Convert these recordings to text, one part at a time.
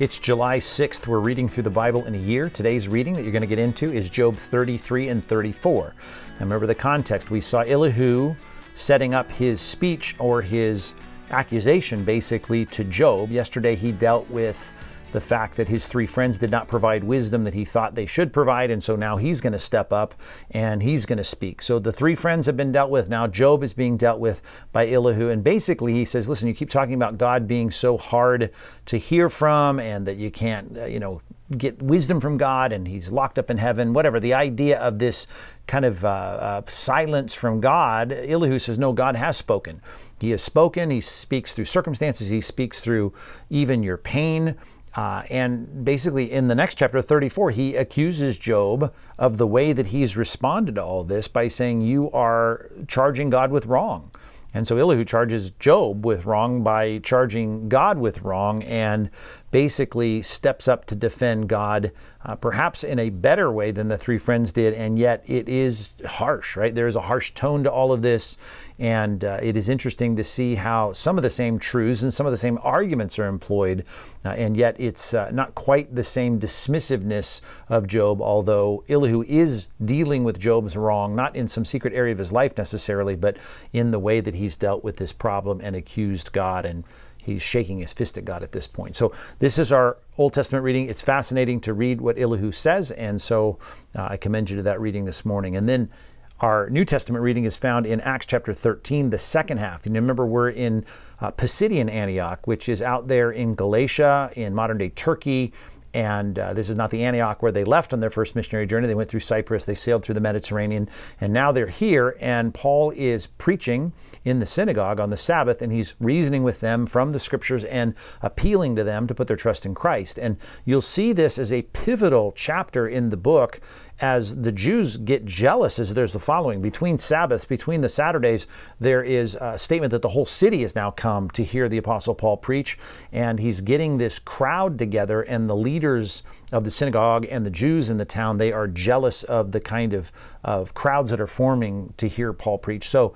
It's July 6th. We're reading through the Bible in a year. Today's reading that you're going to get into is Job 33 and 34. Now remember the context. We saw Elihu setting up his speech or his accusation basically to Job. Yesterday he dealt with the fact that his three friends did not provide wisdom that he thought they should provide, and so now he's going to step up and he's going to speak. So the three friends have been dealt with. Now Job is being dealt with by Elihu, and basically he says, "Listen, you keep talking about God being so hard to hear from, and that you can't, uh, you know." Get wisdom from God, and he's locked up in heaven. Whatever the idea of this kind of uh, uh, silence from God, Elihu says, No, God has spoken. He has spoken. He speaks through circumstances. He speaks through even your pain. Uh, and basically, in the next chapter, 34, he accuses Job of the way that he's responded to all this by saying, You are charging God with wrong. And so Elihu charges Job with wrong by charging God with wrong and basically steps up to defend God, uh, perhaps in a better way than the three friends did. And yet it is harsh, right? There is a harsh tone to all of this. And uh, it is interesting to see how some of the same truths and some of the same arguments are employed. Uh, and yet it's uh, not quite the same dismissiveness of Job, although Elihu is dealing with Job's wrong, not in some secret area of his life necessarily, but in the way that he's dealt with this problem and accused God and he's shaking his fist at God at this point. So this is our Old Testament reading. It's fascinating to read what Elihu says, and so uh, I commend you to that reading this morning. And then our New Testament reading is found in Acts chapter 13, the second half. And remember, we're in uh, Pisidian Antioch, which is out there in Galatia, in modern day Turkey. And uh, this is not the Antioch where they left on their first missionary journey. They went through Cyprus, they sailed through the Mediterranean, and now they're here. And Paul is preaching in the synagogue on the Sabbath, and he's reasoning with them from the scriptures and appealing to them to put their trust in Christ. And you'll see this as a pivotal chapter in the book as the Jews get jealous, as there's the following between Sabbaths, between the Saturdays, there is a statement that the whole city has now come to hear the Apostle Paul preach, and he's getting this crowd together, and the leaders of the synagogue and the Jews in the town, they are jealous of the kind of, of crowds that are forming to hear Paul preach. So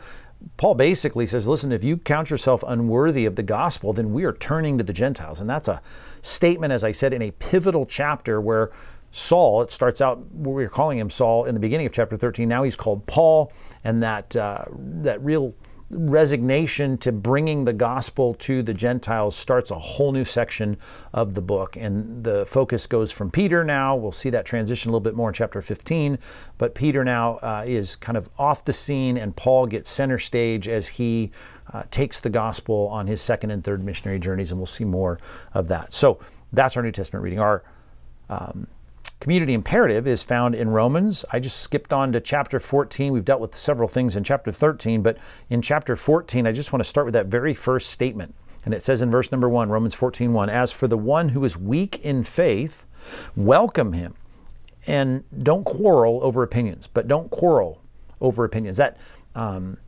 Paul basically says, listen, if you count yourself unworthy of the gospel, then we are turning to the Gentiles. And that's a statement, as I said, in a pivotal chapter where Saul, it starts out, we are calling him Saul in the beginning of chapter 13. Now he's called Paul, and that, uh, that real resignation to bringing the gospel to the Gentiles starts a whole new section of the book. And the focus goes from Peter now. We'll see that transition a little bit more in chapter 15. But Peter now uh, is kind of off the scene, and Paul gets center stage as he uh, takes the gospel on his second and third missionary journeys. And we'll see more of that. So that's our New Testament reading. Our um, Community imperative is found in Romans. I just skipped on to chapter 14. We've dealt with several things in chapter 13, but in chapter 14, I just want to start with that very first statement. And it says in verse number 1, Romans 14 1, As for the one who is weak in faith, welcome him. And don't quarrel over opinions, but don't quarrel over opinions. That um,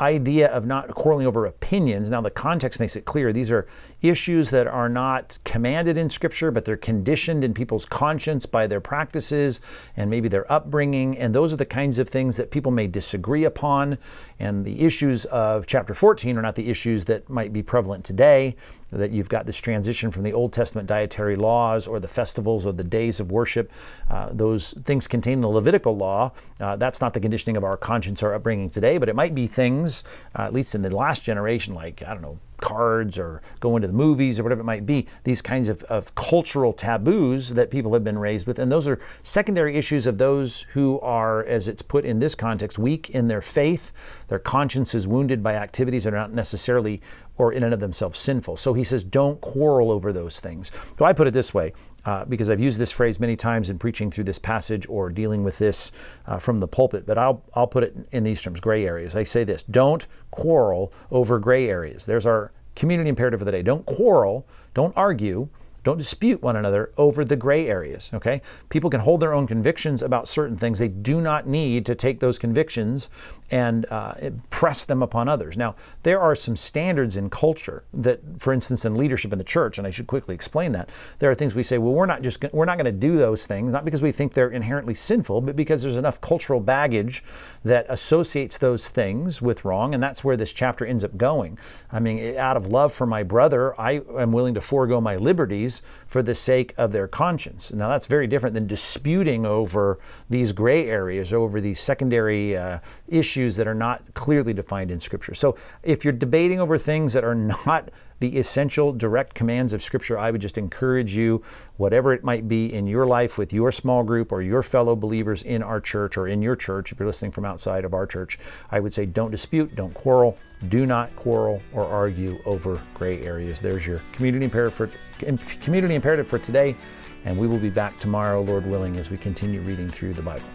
idea of not quarreling over opinions. Now, the context makes it clear these are issues that are not commanded in Scripture, but they're conditioned in people's conscience by their practices and maybe their upbringing. And those are the kinds of things that people may disagree upon. And the issues of chapter 14 are not the issues that might be prevalent today that you've got this transition from the Old Testament dietary laws or the festivals or the days of worship. Uh, those things contain the Levitical law. Uh, that's not the conditioning of our conscience or upbringing today, but it might be things, uh, at least in the last generation, like, I don't know, cards or going to the movies or whatever it might be, these kinds of, of cultural taboos that people have been raised with. And those are secondary issues of those who are, as it's put in this context, weak in their faith. Their conscience is wounded by activities that are not necessarily or in and of themselves sinful. So he says, don't quarrel over those things. So I put it this way. Uh, because I've used this phrase many times in preaching through this passage or dealing with this uh, from the pulpit, but I'll, I'll put it in these terms gray areas. I say this don't quarrel over gray areas. There's our community imperative of the day. Don't quarrel, don't argue, don't dispute one another over the gray areas, okay? People can hold their own convictions about certain things. They do not need to take those convictions and uh, press them upon others. Now, there are some standards in culture that, for instance, in leadership in the church, and I should quickly explain that. There are things we say, well, we're not just we're not going to do those things, not because we think they're inherently sinful, but because there's enough cultural baggage that associates those things with wrong, and that's where this chapter ends up going. I mean, out of love for my brother, I am willing to forego my liberties for the sake of their conscience. Now, that's very different than disputing over these gray areas, over these secondary uh, issues that are not clearly defined in Scripture. So, if you're debating over things that are not the essential direct commands of Scripture, I would just encourage you, whatever it might be in your life with your small group or your fellow believers in our church or in your church, if you're listening from outside of our church, I would say don't dispute, don't quarrel, do not quarrel or argue over gray areas. There's your community imperative for, community imperative for today, and we will be back tomorrow, Lord willing, as we continue reading through the Bible.